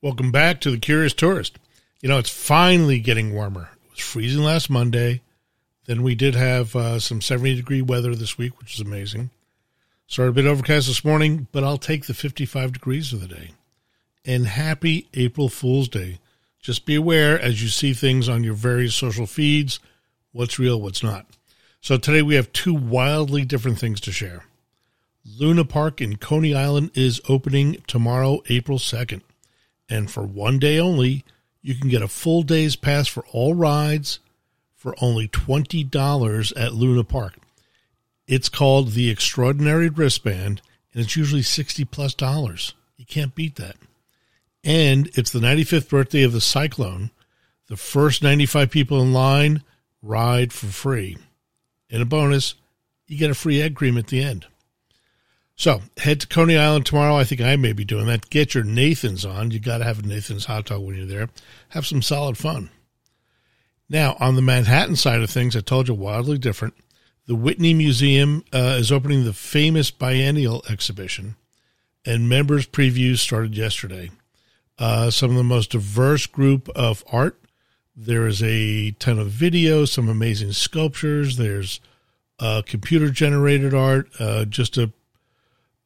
Welcome back to the Curious Tourist. You know, it's finally getting warmer. It was freezing last Monday. Then we did have uh, some 70 degree weather this week, which is amazing. Started a bit overcast this morning, but I'll take the 55 degrees of the day. And happy April Fool's Day. Just be aware as you see things on your various social feeds what's real, what's not. So today we have two wildly different things to share. Luna Park in Coney Island is opening tomorrow, April 2nd. And for one day only, you can get a full day's pass for all rides for only $20 at Luna Park. It's called the Extraordinary Wristband, and it's usually 60 plus dollars. You can't beat that. And it's the 95th birthday of the Cyclone. The first 95 people in line ride for free. And a bonus, you get a free egg cream at the end. So head to Coney Island tomorrow. I think I may be doing that. Get your Nathan's on. You got to have a Nathan's hot dog when you're there. Have some solid fun. Now, on the Manhattan side of things, I told you wildly different. The Whitney Museum uh, is opening the famous biennial exhibition, and members' previews started yesterday. Uh, some of the most diverse group of art. There is a ton of video, some amazing sculptures. There's uh, computer generated art, uh, just a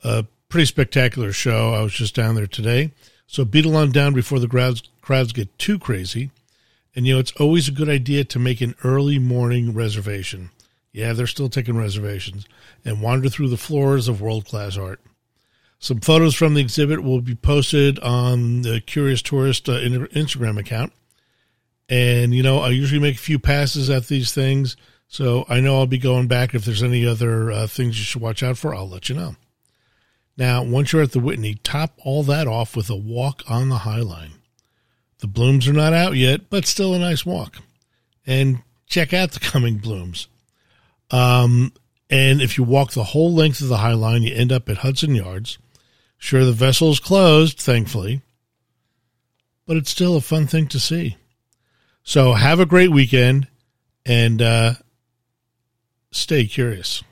a pretty spectacular show. I was just down there today. So beetle on down before the crowds, crowds get too crazy. And, you know, it's always a good idea to make an early morning reservation. Yeah, they're still taking reservations. And wander through the floors of world class art. Some photos from the exhibit will be posted on the Curious Tourist uh, Instagram account. And, you know, I usually make a few passes at these things. So I know I'll be going back. If there's any other uh, things you should watch out for, I'll let you know. Now, once you're at the Whitney, top all that off with a walk on the High Line. The blooms are not out yet, but still a nice walk. And check out the coming blooms. Um, and if you walk the whole length of the High Line, you end up at Hudson Yards. Sure, the vessel is closed, thankfully, but it's still a fun thing to see. So have a great weekend and uh, stay curious.